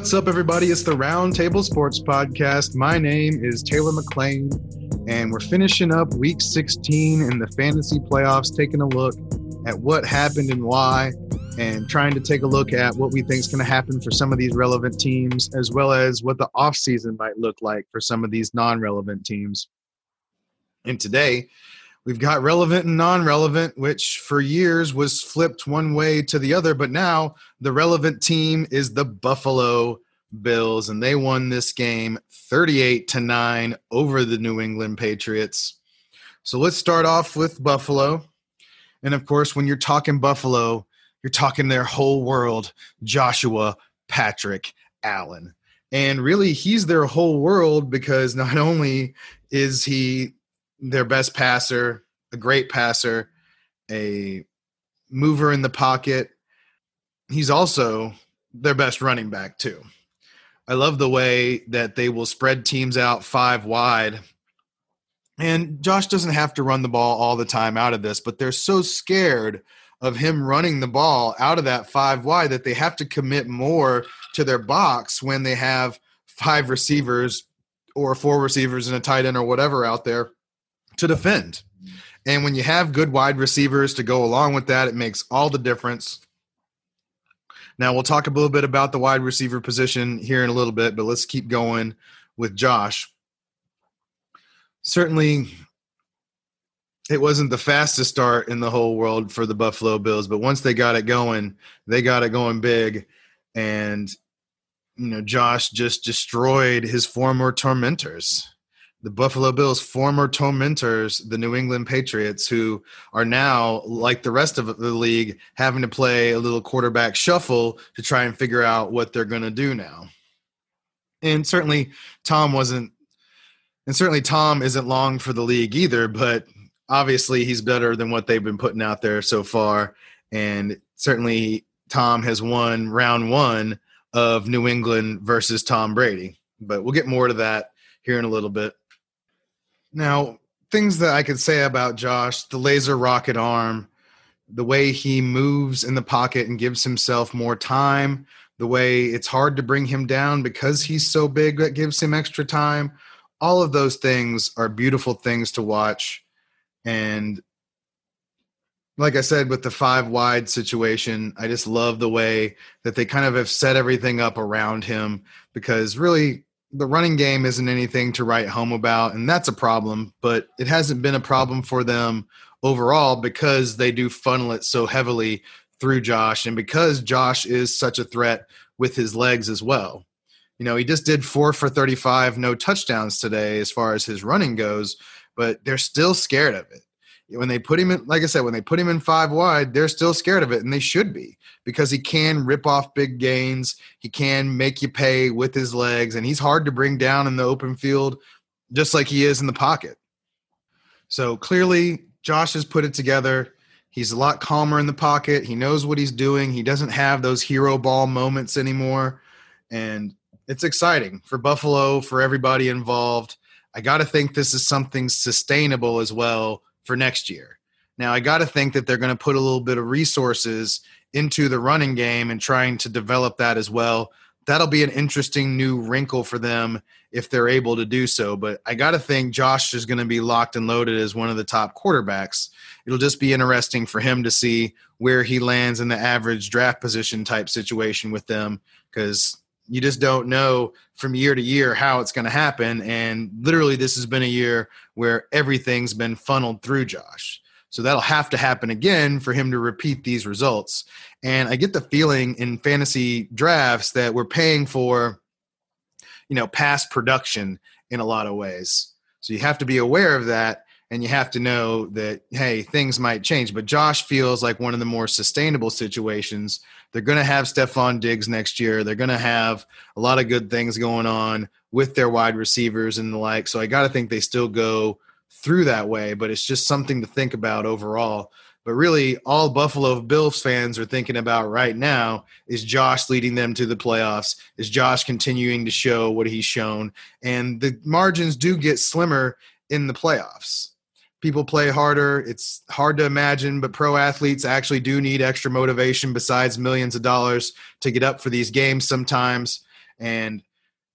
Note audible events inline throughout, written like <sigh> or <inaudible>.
What's up, everybody? It's the Roundtable Sports Podcast. My name is Taylor McLean, and we're finishing up week 16 in the fantasy playoffs, taking a look at what happened and why, and trying to take a look at what we think is going to happen for some of these relevant teams, as well as what the offseason might look like for some of these non relevant teams. And today, we've got relevant and non relevant, which for years was flipped one way to the other. But now the relevant team is the Buffalo Bills, and they won this game 38 to 9 over the New England Patriots. So let's start off with Buffalo. And of course, when you're talking Buffalo, you're talking their whole world, Joshua Patrick Allen. And really, he's their whole world because not <laughs> only is he their best passer, a great passer, a mover in the pocket. He's also their best running back, too. I love the way that they will spread teams out five wide. And Josh doesn't have to run the ball all the time out of this, but they're so scared of him running the ball out of that five wide that they have to commit more to their box when they have five receivers or four receivers and a tight end or whatever out there to defend. And when you have good wide receivers to go along with that, it makes all the difference. Now, we'll talk a little bit about the wide receiver position here in a little bit, but let's keep going with Josh. Certainly, it wasn't the fastest start in the whole world for the Buffalo Bills, but once they got it going, they got it going big. And, you know, Josh just destroyed his former tormentors the Buffalo Bills' former tormentors, the New England Patriots, who are now, like the rest of the league, having to play a little quarterback shuffle to try and figure out what they're going to do now. And certainly, Tom wasn't, and certainly, Tom isn't long for the league either, but obviously, he's better than what they've been putting out there so far. And certainly, Tom has won round one of New England versus Tom Brady. But we'll get more to that here in a little bit. Now, things that I could say about Josh, the laser rocket arm, the way he moves in the pocket and gives himself more time, the way it's hard to bring him down because he's so big that gives him extra time. All of those things are beautiful things to watch. And like I said, with the five wide situation, I just love the way that they kind of have set everything up around him because really the running game isn't anything to write home about, and that's a problem, but it hasn't been a problem for them overall because they do funnel it so heavily through Josh and because Josh is such a threat with his legs as well. You know, he just did four for 35, no touchdowns today as far as his running goes, but they're still scared of it when they put him in, like I said, when they put him in five wide, they're still scared of it, and they should be because he can rip off big gains. He can make you pay with his legs, and he's hard to bring down in the open field, just like he is in the pocket. So clearly, Josh has put it together. He's a lot calmer in the pocket. He knows what he's doing. He doesn't have those hero ball moments anymore. And it's exciting for Buffalo, for everybody involved. I got to think this is something sustainable as well for next year. Now, I got to think that they're going to put a little bit of resources into the running game and trying to develop that as well. That'll be an interesting new wrinkle for them if they're able to do so. But I got to think Josh is going to be locked and loaded as one of the top quarterbacks. It'll just be interesting for him to see where he lands in the average draft position type situation with them because you just don't know from year to year how it's going to happen. And literally, this has been a year where everything's been funneled through Josh. So that'll have to happen again for him to repeat these results. And I get the feeling in fantasy drafts that we're paying for, you know, past production in a lot of ways. So you have to be aware of that and you have to know that hey things might change but josh feels like one of the more sustainable situations they're going to have stefon diggs next year they're going to have a lot of good things going on with their wide receivers and the like so i got to think they still go through that way but it's just something to think about overall but really all buffalo bills fans are thinking about right now is josh leading them to the playoffs is josh continuing to show what he's shown and the margins do get slimmer in the playoffs people play harder. It's hard to imagine, but pro athletes actually do need extra motivation besides millions of dollars to get up for these games sometimes. And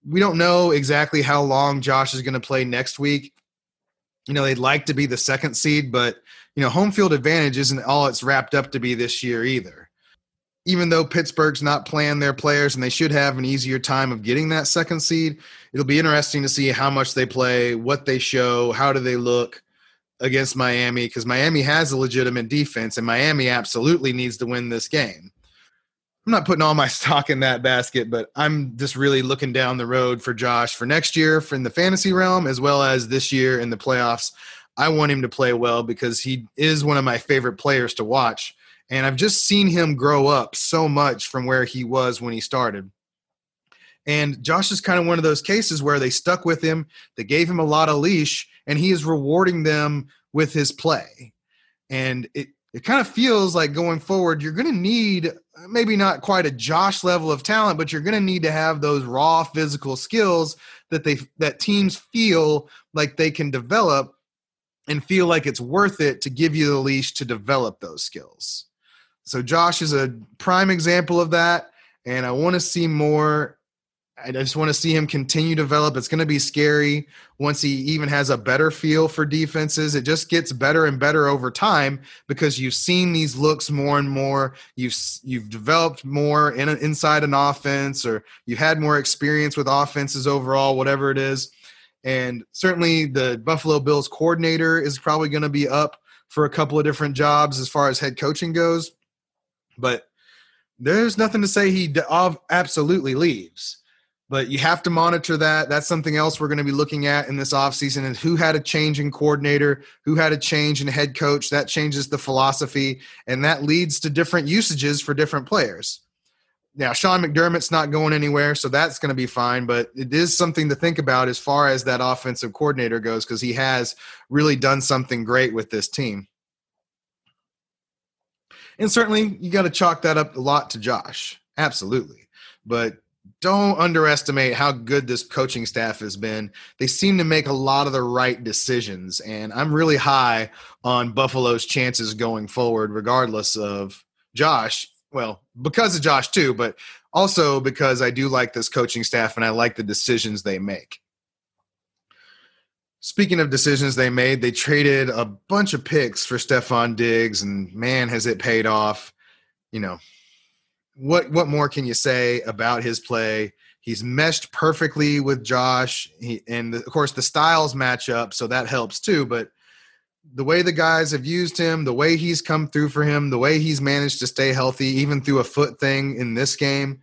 we don't know exactly how long Josh is going to play next week. You know, they'd like to be the second seed, but, you know, home field advantage isn't all it's wrapped up to be this year either. Even though Pittsburgh's not playing their players and they should have an easier time of getting that second seed, it'll be interesting to see how much they play, what they show, how do they look against Miami, because Miami has a legitimate defense and Miami absolutely needs to win this game. I'm not putting all my <laughs> stock in that basket, but I'm just really looking down the road for Josh for next year in the fantasy realm as well as this year in the playoffs. I want him to play well because he is one of my favorite players to watch. And I've just seen him grow up so much from where he was when he started. And Josh is kind of one of those cases where they stuck with him, they gave him a lot of leash, and he is rewarding them with his play. And it, it kind of feels like going forward, you're going to need maybe not quite a Josh level of talent, but you're going to need to have those raw physical skills that they that teams feel like they can develop and feel like it's worth it to give you the leash to develop those skills. So Josh is a prime example of that and I want to see more I just want to see him continue to develop. It's going to be scary once he even has a better feel for defenses. It just gets better and better over time because you've seen these looks more and more. You've you've developed more in inside an offense, or you've had more experience with offenses overall, whatever it is. And certainly, the Buffalo Bills coordinator is probably going to be up for a couple of different jobs as far as head coaching goes. But there's nothing to say he absolutely leaves but you have to monitor that. That's something else we're going to be looking at in this offseason and who had a change in coordinator, who had a change in head coach. That changes the philosophy, and that leads to different usages for different players. Now, Sean McDermott's not going anywhere, so that's going to be fine, but it is something to think about as far as that offensive coordinator goes because he has really done something great with this team. And certainly, you got to chalk that up a lot to Josh. Absolutely. But don't underestimate how good this coaching staff has been. They seem to make a lot of the right decisions, and I'm really high on Buffalo's chances going forward, regardless of Josh. Well, because of Josh too, but also because I do like this coaching staff and I like the decisions they make. Speaking of decisions they made, they traded a bunch of picks for Stefon Diggs, and man, has it paid off. You know, what what more can you say about his play? He's meshed perfectly with Josh, he, and the, of course the styles match up, so that helps too. But the way the guys have used him, the way he's come through for him, the way he's managed to stay healthy, even through a foot thing in this game,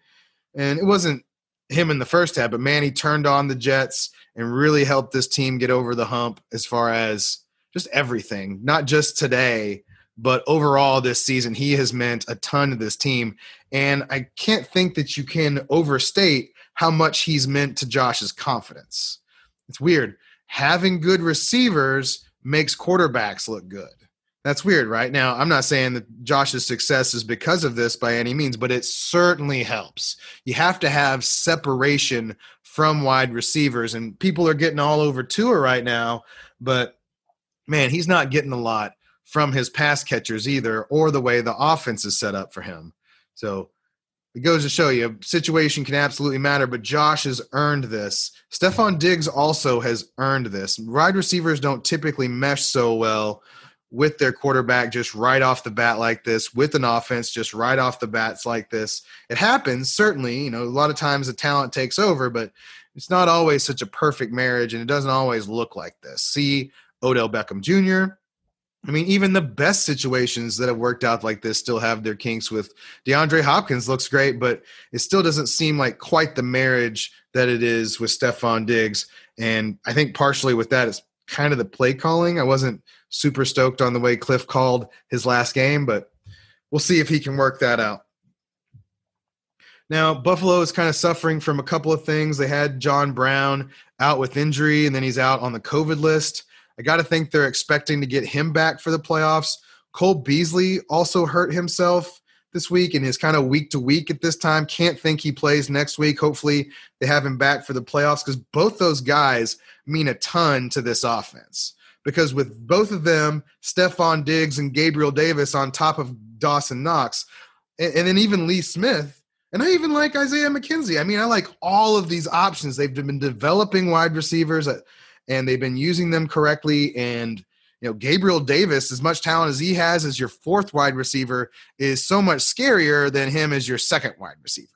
and it wasn't him in the first half, but man, he turned on the Jets and really helped this team get over the hump as far as just everything, not just today, but overall this season he has meant a ton to this team. And i can't think that you can overstate how much he's meant to josh's confidence. It's weird. Having good receivers makes quarterbacks look good. That's weird right? Now i'm not saying that josh's success is because of this by any means but it certainly helps. You have to have separation from wide receivers and people are getting all over Tua right now but man he's not getting a lot from his pass catchers either, or the way the offense is set up for him. So it goes to show you, situation can absolutely matter, but Josh has earned this. Stefon Diggs also has earned this. Wide receivers don't typically mesh so well with their quarterback just right off the bat like this, with an offense just right off the bats like this. It happens, certainly. You know, a lot of times the talent takes over, but it's not always such a perfect marriage, and it doesn't always look like this. See Odell Beckham Jr., I mean, even the best situations that have worked out like this still have their kinks with DeAndre Hopkins looks great, but it still doesn't seem like quite the marriage that it is with Stefon Diggs. And I think partially with that is kind of the play calling. I wasn't super stoked on the way Kliff called his last game, but we'll see if he can work that out. Now, Buffalo is kind of suffering from a couple of things. They had John Brown out with injury, and then he's out on the COVID list. I got to think they're expecting to get him back for the playoffs. Cole Beasley also hurt himself this week and is kind of week to week at this time. Can't think he plays next week. Hopefully, they have him back for the playoffs because both those guys mean a ton to this offense. Because with both of them, Stefon Diggs and Gabriel Davis on top of Dawson Knox, and, and then even Lee Smith, And I even like Isaiah McKenzie. I mean, I like all of these options. They've been developing wide receivers uh, and they've been using them correctly. And, you know, Gabriel Davis, as much talent as he has as your fourth wide receiver, is so much scarier than him as your second wide receiver.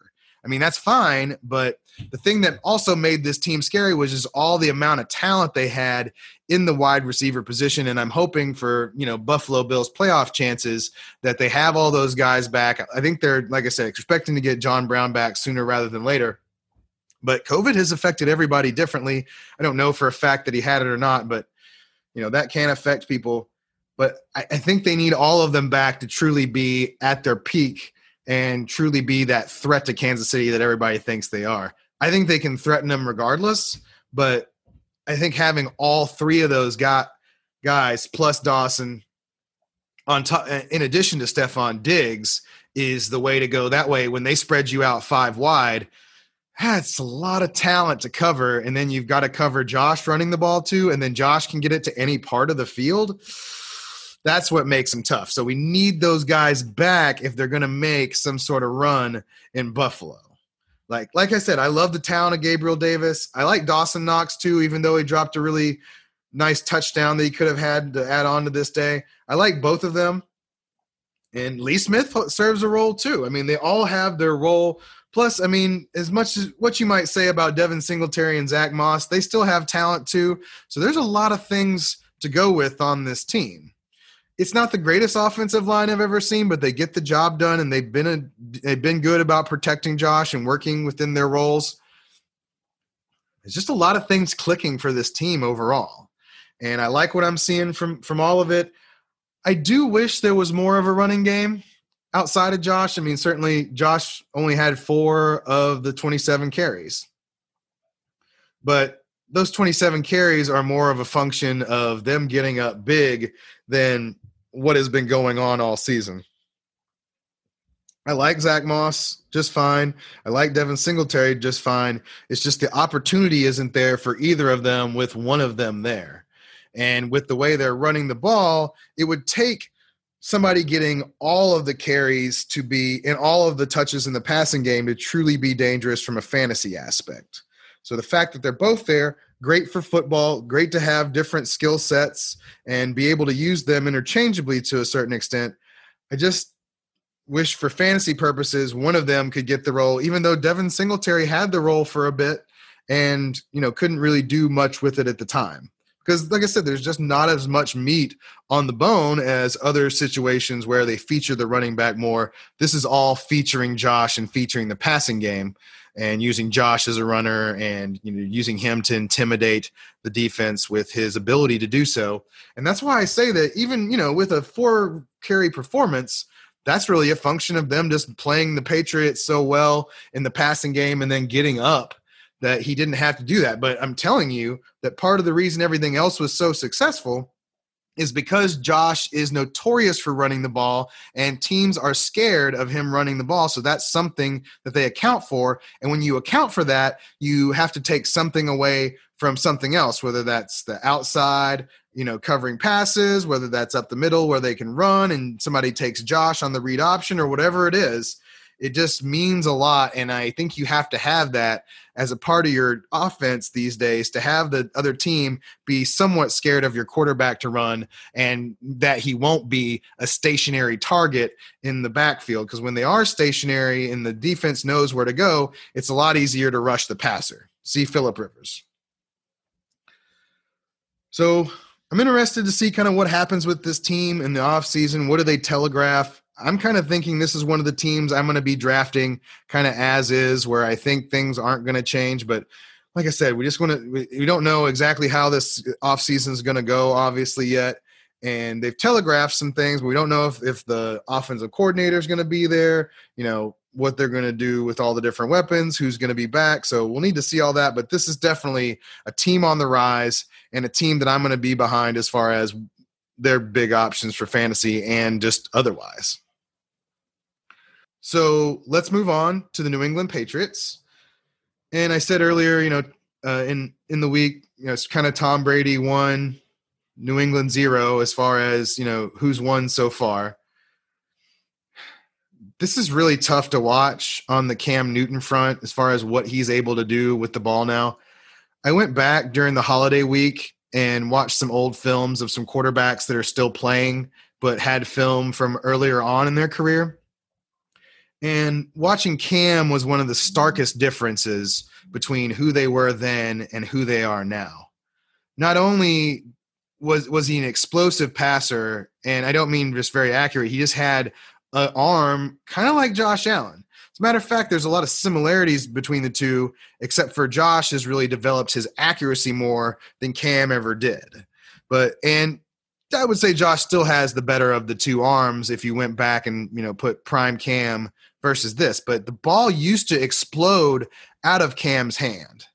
I mean, that's fine, but the thing that also made this team scary was just all the amount of talent they had in the wide receiver position. And I'm hoping for, you know, Buffalo Bills playoff chances that they have all those guys back. I think they're, like I said, expecting to get John Brown back sooner rather than later. But COVID has affected everybody differently. I don't know for a fact that he had it or not, but, you know, that can affect people. But I, I think they need all of them back to truly be at their peak and truly be that threat to Kansas City that everybody thinks they are. I think they can threaten them regardless, but I think having all three of those got guys plus Dawson on top, in addition to Stefon Diggs, is the way to go. That way, when they spread you out five wide, that's a lot of talent to cover, and then you've got to cover Josh running the ball too, and then Josh can get it to any part of the field that's what makes them tough. So we need those guys back if they're going to make some sort of run in Buffalo. Like like I said, I love the talent of Gabriel Davis. I like Dawson Knox too, even though he dropped a really nice touchdown that he could have had to add on to this day. I like both of them. And Lee Smith serves a role too. I mean, they all have their role. Plus, I mean, as much as what you might say about Devin Singletary and Zach Moss, they still have talent too. So there's a lot of things to go with on this team it's not the greatest offensive line I've ever seen, but they get the job done, and they've been a, they've been good about protecting Josh and working within their roles. There's just a lot of things clicking for this team overall, and I like what I'm seeing from from all of it. I do wish there was more of a running game outside of Josh. I mean, certainly Josh only had four of the 27 carries, but those 27 carries are more of a function of them getting up big than what has been going on all season. I like Zach Moss just fine. I like Devin Singletary just fine. It's just the opportunity isn't there for either of them with one of them there. And with the way they're running the ball, it would take somebody getting all of the carries to be in all of the touches in the passing game to truly be dangerous from a fantasy aspect. So the fact that they're both there great for football, great to have different skill sets and be able to use them interchangeably to a certain extent. I just wish for fantasy purposes one of them could get the role, even though Devin Singletary had the role for a bit and you know couldn't really do much with it at the time. Because, like I said, there's just not as much meat on the bone as other situations where they feature the running back more. This is all featuring Josh and featuring the passing game and using Josh as a runner and you know using him to intimidate the defense with his ability to do so. And that's why I say that even, you know, with a four carry performance, that's really a function of them just playing the Patriots so well in the passing game and then getting up that he didn't have to do that. But I'm telling you that part of the reason everything else was so successful is because Josh is notorious for running the ball and teams are scared of him running the ball. So that's something that they account for. And when you account for that, you have to take something away from something else, whether that's the outside, you know, covering passes, whether that's up the middle where they can run and somebody takes Josh on the read option or whatever it is it just means a lot and i think you have to have that as a part of your offense these days to have the other team be somewhat scared of your quarterback to run and that he won't be a stationary target in the backfield because when they are stationary and the defense knows where to go it's a lot easier to rush the passer. See philip rivers. So i'm interested to see kind of what happens with this team in the offseason. What do they telegraph I'm kind of thinking this is one of the teams I'm going to be drafting kind of as is, where I think things aren't going to change. But like I said, we just want to, we, don't know exactly how this offseason is going to go, obviously, yet. And they've telegraphed some things, but we don't know if, if the offensive coordinator is going to be there, you know, what they're going to do with all the different weapons, who's going to be back. So we'll need to see all that. But this is definitely a team on the rise and a team that I'm going to be behind as far as their big options for fantasy and just otherwise. So let's move on to the New England Patriots. And I said earlier, you know, uh, in in the week, you know, it's kind of Tom Brady one, New England zero as far as you know who's won so far. this is really tough to watch on the Cam Newton front as far as what he's able to do with the ball now. I went back during the holiday week and watched some old films of some quarterbacks that are still playing but had film from earlier on in their career. And watching Cam was one of the starkest differences between who they were then and who they are now. Not only was was he an explosive passer, and I don't mean just very accurate, he just had an arm kind of like Josh Allen. As a matter of fact, there's a lot of similarities between the two, except for Josh has really developed his accuracy more than Cam ever did. But and I would say Josh still has the better of the two arms if you went back and you know put prime Cam versus this. But the ball used to explode out of Cam's hand.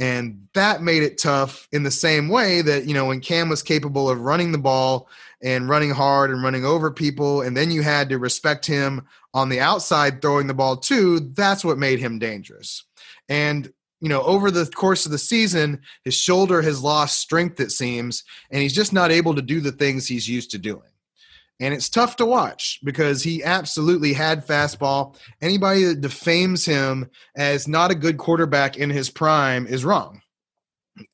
And that made it tough in the same way that, you know, when Cam was capable of running the ball and running hard and running over people, and then you had to respect him on the outside throwing the ball too, that's what made him dangerous. And you know, over the course of the season, his shoulder has lost strength, it seems, and he's just not able to do the things he's used to doing. And it's tough to watch because he absolutely had fastball. Anybody that defames him as not a good quarterback in his prime is wrong.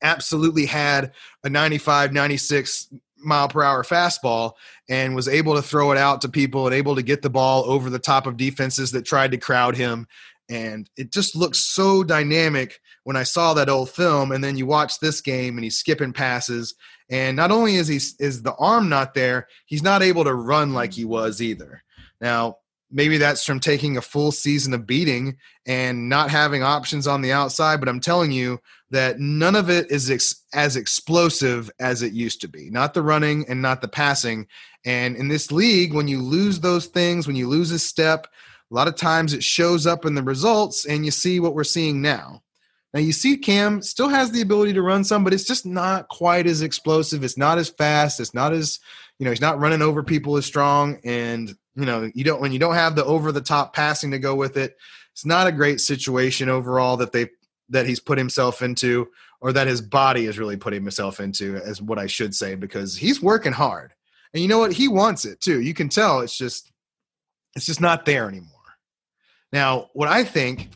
absolutely had a 95, 96 mile per hour fastball and was able to throw it out to people and able to get the ball over the top of defenses that tried to crowd him. And it just looks so dynamic when I saw that old film. And then you watch this game and he's skipping passes. And not only is he is the arm not there, he's not able to run like he was either. Now, maybe that's from taking a full season of beating and not having options on the outside. But I'm telling you that none of it is ex- as explosive as it used to be. Not the running and not the passing. And in this league, when you lose those things, when you lose a step, a lot of times it shows up in the results, and you see what we're seeing now. Now you see Cam still has the ability to run some, but it's just not quite as explosive. It's not as fast. It's not as you know he's not running over people as strong, and you know you don't when you don't have the over the top passing to go with it it's not a great situation overall that they that he's put himself into or that his body is really putting himself into as what i should say because he's working hard. And you know what? He wants it too. You can tell it's just it's just not there anymore. Now what i think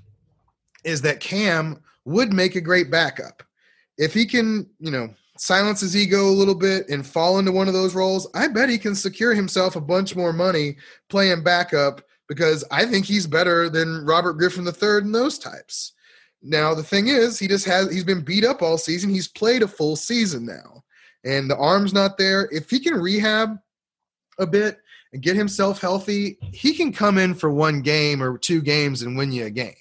is that cam would make a great backup if he can you know silence his ego a little bit and fall into one of those roles, I bet he can secure himself a bunch more money playing backup because I think he's better than Robert Griffin III and those types. Now the thing is, he just has he's been beat up all season. He's played a full season now, and the arm's not there. If he can rehab a bit and get himself healthy, he can come in for one game or two games and win you a game.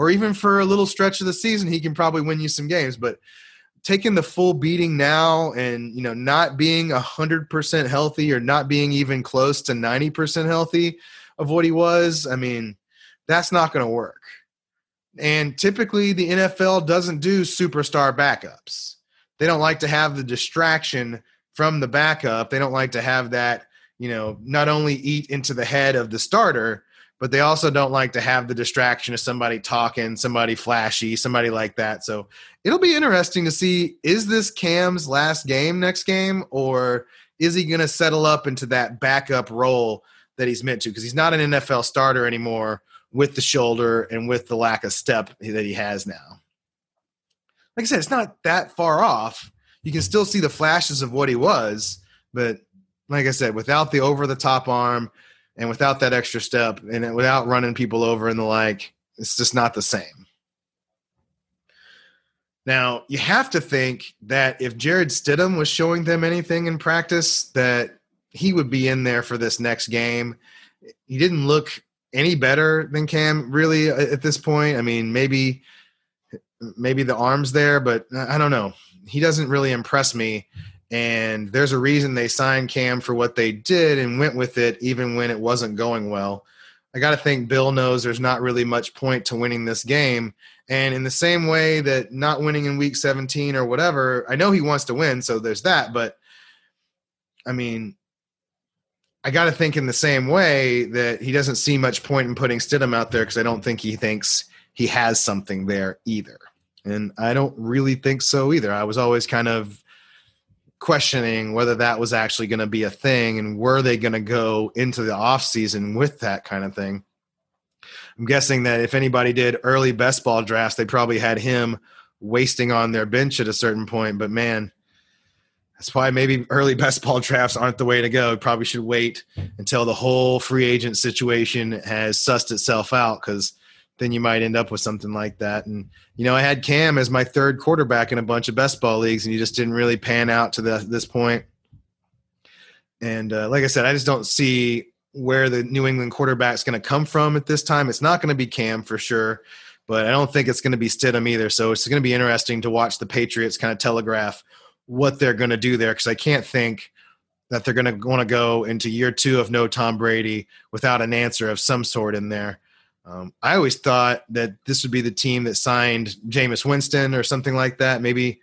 Or even for a little stretch of the season, he can probably win you some games. But taking the full beating now and you know not being a hundred percent healthy or not being even close to 90% healthy of what he was i mean that's not going to work. And typically the nfl doesn't do superstar backups. They don't like to have the distraction from the backup. They don't like to have that you know not only eat into the head of the starter but they also don't like to have the distraction of somebody talking, somebody flashy, somebody like that. So it'll be interesting to see is this Cam's last game next game, or is he going to settle up into that backup role that he's meant to? Because he's not an NFL starter anymore with the shoulder and with the lack of step that he has now. Like I said, it's not that far off. You can still see the flashes of what he was, but like I said, without the over the top arm, and without that extra step and without running people over and the like, it's just not the same. Now, you have to think that if Jarrett Stidham was showing them anything in practice, that he would be in there for this next game. He didn't look any better than Cam really at this point. I mean, maybe maybe the arms there, but I don't know. He doesn't really impress me and there's a reason they signed Cam for what they did and went with it even when it wasn't going well. I got to think Bill knows there's not really much point to winning this game. And in the same way that not winning in week 17 or whatever, I know he wants to win, so there's that. But I mean, I got to think in the same way that he doesn't see much point in putting Stidham out there because I don't think he thinks he has something there either. And I don't really think so either. I was always kind of questioning whether that was actually going to be a thing and were they going to go into the off season with that kind of thing I'm guessing that if anybody did early best ball drafts, they probably had him wasting on their bench at a certain point. But man, that's why maybe early <laughs> best ball drafts aren't the way to go. Probably should wait until the whole free agent situation has sussed itself out because then you might end up with something like that. And you know, I had Cam as my third quarterback in a bunch of best ball leagues, and he just didn't really pan out to the, this point. And uh, like I said, I just don't see where the New England quarterback is going to come from at this time. It's not going to be Cam for sure, but I don't think it's going to be Stidham either. So it's going to be interesting to watch the Patriots kind of telegraph what they're going to do there because I can't think that they're going to want to go into year two of no Tom Brady without an answer of some sort in there. Um, I always thought that this would be the team that signed Jameis Winston or something like that. Maybe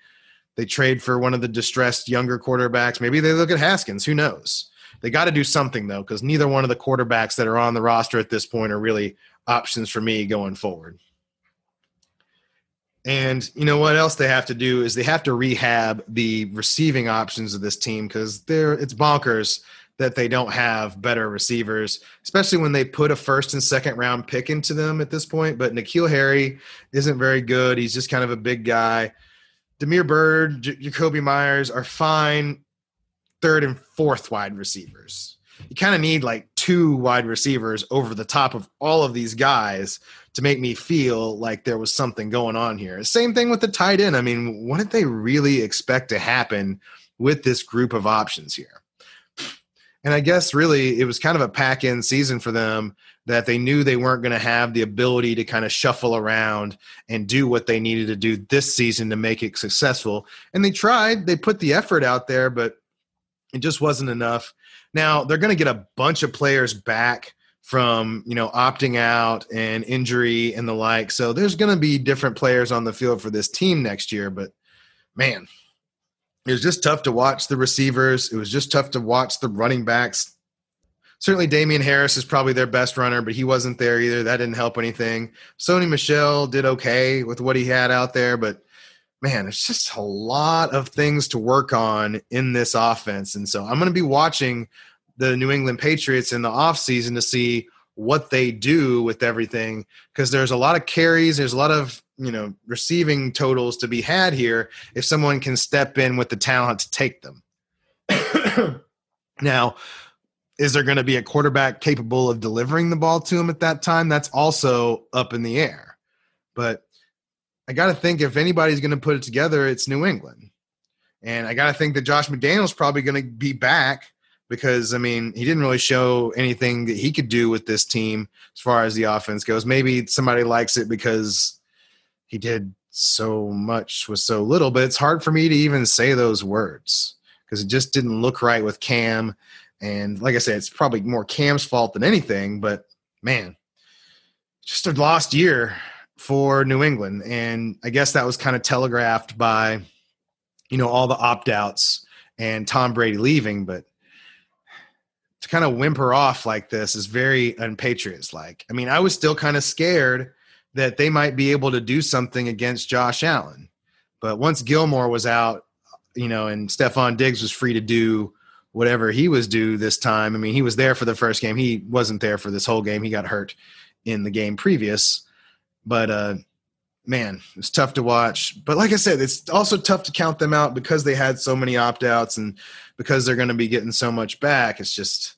they trade for one of the distressed younger quarterbacks. Maybe they look at Haskins. Who knows? They got to do something though, because neither one of the quarterbacks that are on the roster at this point are really options for me going forward. And you know what else they have to do is they have to rehab the receiving options of this team because they're it's bonkers that they don't have better receivers, especially when they put a first and second round pick into them at this point. But N'Keal Harry isn't very good. He's just kind of a big guy. Damiere Byrd, J- Jakobi Meyers are fine third and fourth wide receivers. You kind of need like two wide receivers over the top of all of these guys to make me feel like there was something going on here. Same thing with the tight end. I mean, what did they really expect to happen with this group of options here? And I guess really it was kind of a pack in season for them that they knew they weren't going to have the ability to kind of shuffle around and do what they needed to do this season to make it successful. And they tried, they put the effort out there, but it just wasn't enough. Now they're going to get a bunch of players back from you know opting out and injury and the like. So there's going to be different players on the field for this team next year. But man, it was just tough to watch the receivers. It was just tough to watch the running backs. Certainly, Damien Harris is probably their best runner, but he wasn't there either. That didn't help anything. Sony Michel did okay with what he had out there, but man, there's just a lot of things to work on in this offense. And so I'm going to be watching the New England Patriots in the offseason to see what they do with everything because there's a lot of carries, there's a lot of you know receiving totals to be had here if someone can step in with the talent to take them. now, is there going to be a quarterback capable of delivering the ball to him at that time? That's also up in the air. But I got to think if anybody's going to put it together, it's New England. And I got to think that Josh McDaniels probably going to be back because I mean he didn't really show anything that he could do with this team as far as the offense goes. Maybe somebody likes it because he did so much with so little, but it's hard for me to even say those words because it just didn't look right with Cam. And like I said, it's probably more Cam's fault than anything. But man, just a lost year for New England, and I guess that was kind of telegraphed by you know all the opt outs and Tom Brady leaving, but to kind of whimper off like this is very unpatriots like. I mean, I was still kind of scared that they might be able to do something against Josh Allen. But once Gilmore was out, you know, and Stefon Diggs was free to do whatever he was due this time. I mean, he was there for the first game. He wasn't there for this whole game. He got hurt in the game previous. But uh man, it's tough to watch. But like I said, it's also tough to count them out because they had so many opt outs and because they're going to be getting so much back. It's just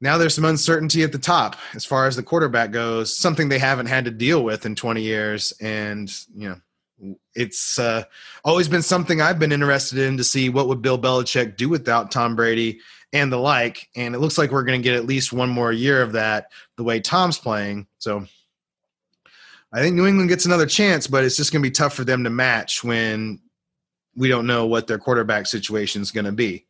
now there's some uncertainty at the top as far as the quarterback goes, something they haven't had to deal with in 20 years. And, you know, it's uh, always been something I've been interested in to see what would Bill Belichick do without Tom Brady and the like. And it looks like we're going to get at least one more year of that the way Tom's playing. So I think New England gets another chance, but it's just going to be tough for them to match when we don't know what their quarterback situation is going to be.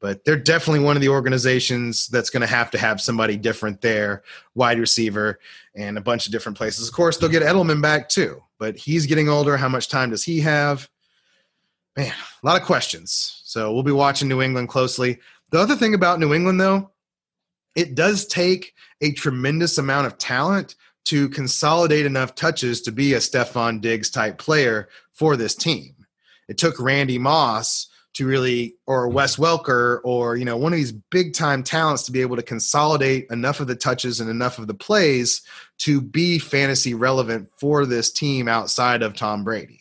But they're definitely one of the organizations that's going to have to have somebody different there, wide receiver, and a bunch of different places. Of course, they'll get Edelman back too, but he's getting older. How much time does he have? Man, a lot of questions. So we'll be watching New England closely. The other thing about New England, though, it does take a tremendous amount of talent to consolidate enough touches to be a Stefon Diggs type player for this team. It took Randy Moss to really or Wes Welker or you know one of these big time talents to be able to consolidate enough of the touches and enough of the plays to be fantasy relevant for this team outside of Tom Brady.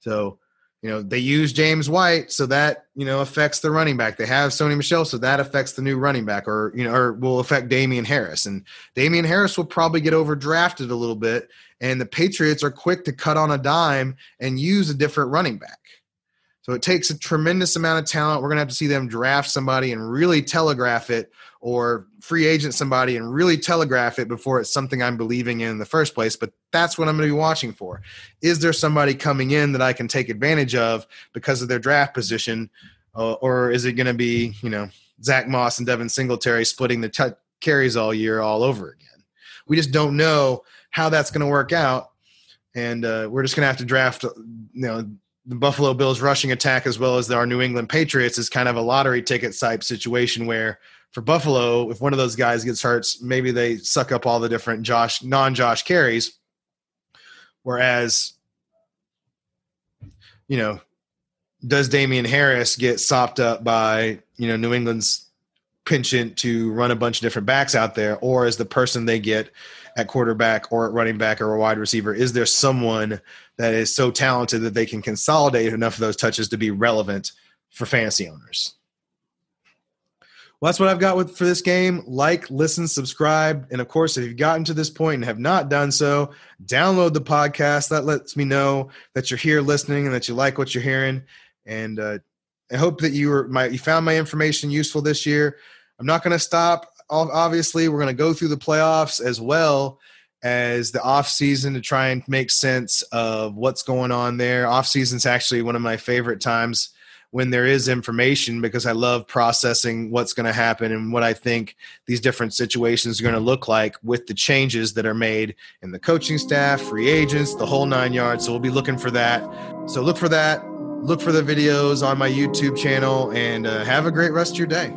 So, you know, they use James White, so that, you know, affects the running back. They have Sony Michel, so that affects the new running back, or, you know, or will affect Damien Harris. And Damien Harris will probably get overdrafted a little bit. And the Patriots are quick to cut on a dime and use a different running back. So it takes a tremendous amount of talent. We're going to have to see them draft somebody and really telegraph it or free agent somebody and really telegraph it before it's something I'm believing in in the first place. But that's what I'm going to be watching for. Is there somebody coming in that I can take advantage of because of their draft position? Uh, or is it going to be, you know, Zach Moss and Devin Singletary splitting the t- carries all year all over again? We just don't know how that's going to work out. And uh, we're just going to have to draft, you know, the Buffalo Bills rushing attack as well as our New England Patriots is kind of a lottery ticket type situation where for Buffalo, if one of those guys gets hurt, maybe they suck up all the different Josh non-Josh carries. Whereas, you know, does Damien Harris get sopped up by, you know, New England's penchant to run a bunch of different backs out there, or is the person they get at quarterback or at running back or a wide receiver? Is there someone that is so talented that they can consolidate enough of those touches to be relevant for fantasy owners? Well, that's what I've got with for this game. Like, listen, subscribe, and of course, if you've gotten to this point and have not done so, download the podcast. That lets me know that you're here listening and that you like what you're hearing. And uh, I hope that you were my you found my information useful this year. I'm not going to stop obviously we're going to go through the playoffs as well as the off season to try and make sense of what's going on there. Off season's actually one of my favorite times when there is information because I love processing what's going to happen and what I think these different situations are going to look like with the changes that are made in the coaching staff, free agents, the whole nine yards. So we'll be looking for that. So look for that. Look for the videos on my YouTube channel and uh, have a great rest of your day.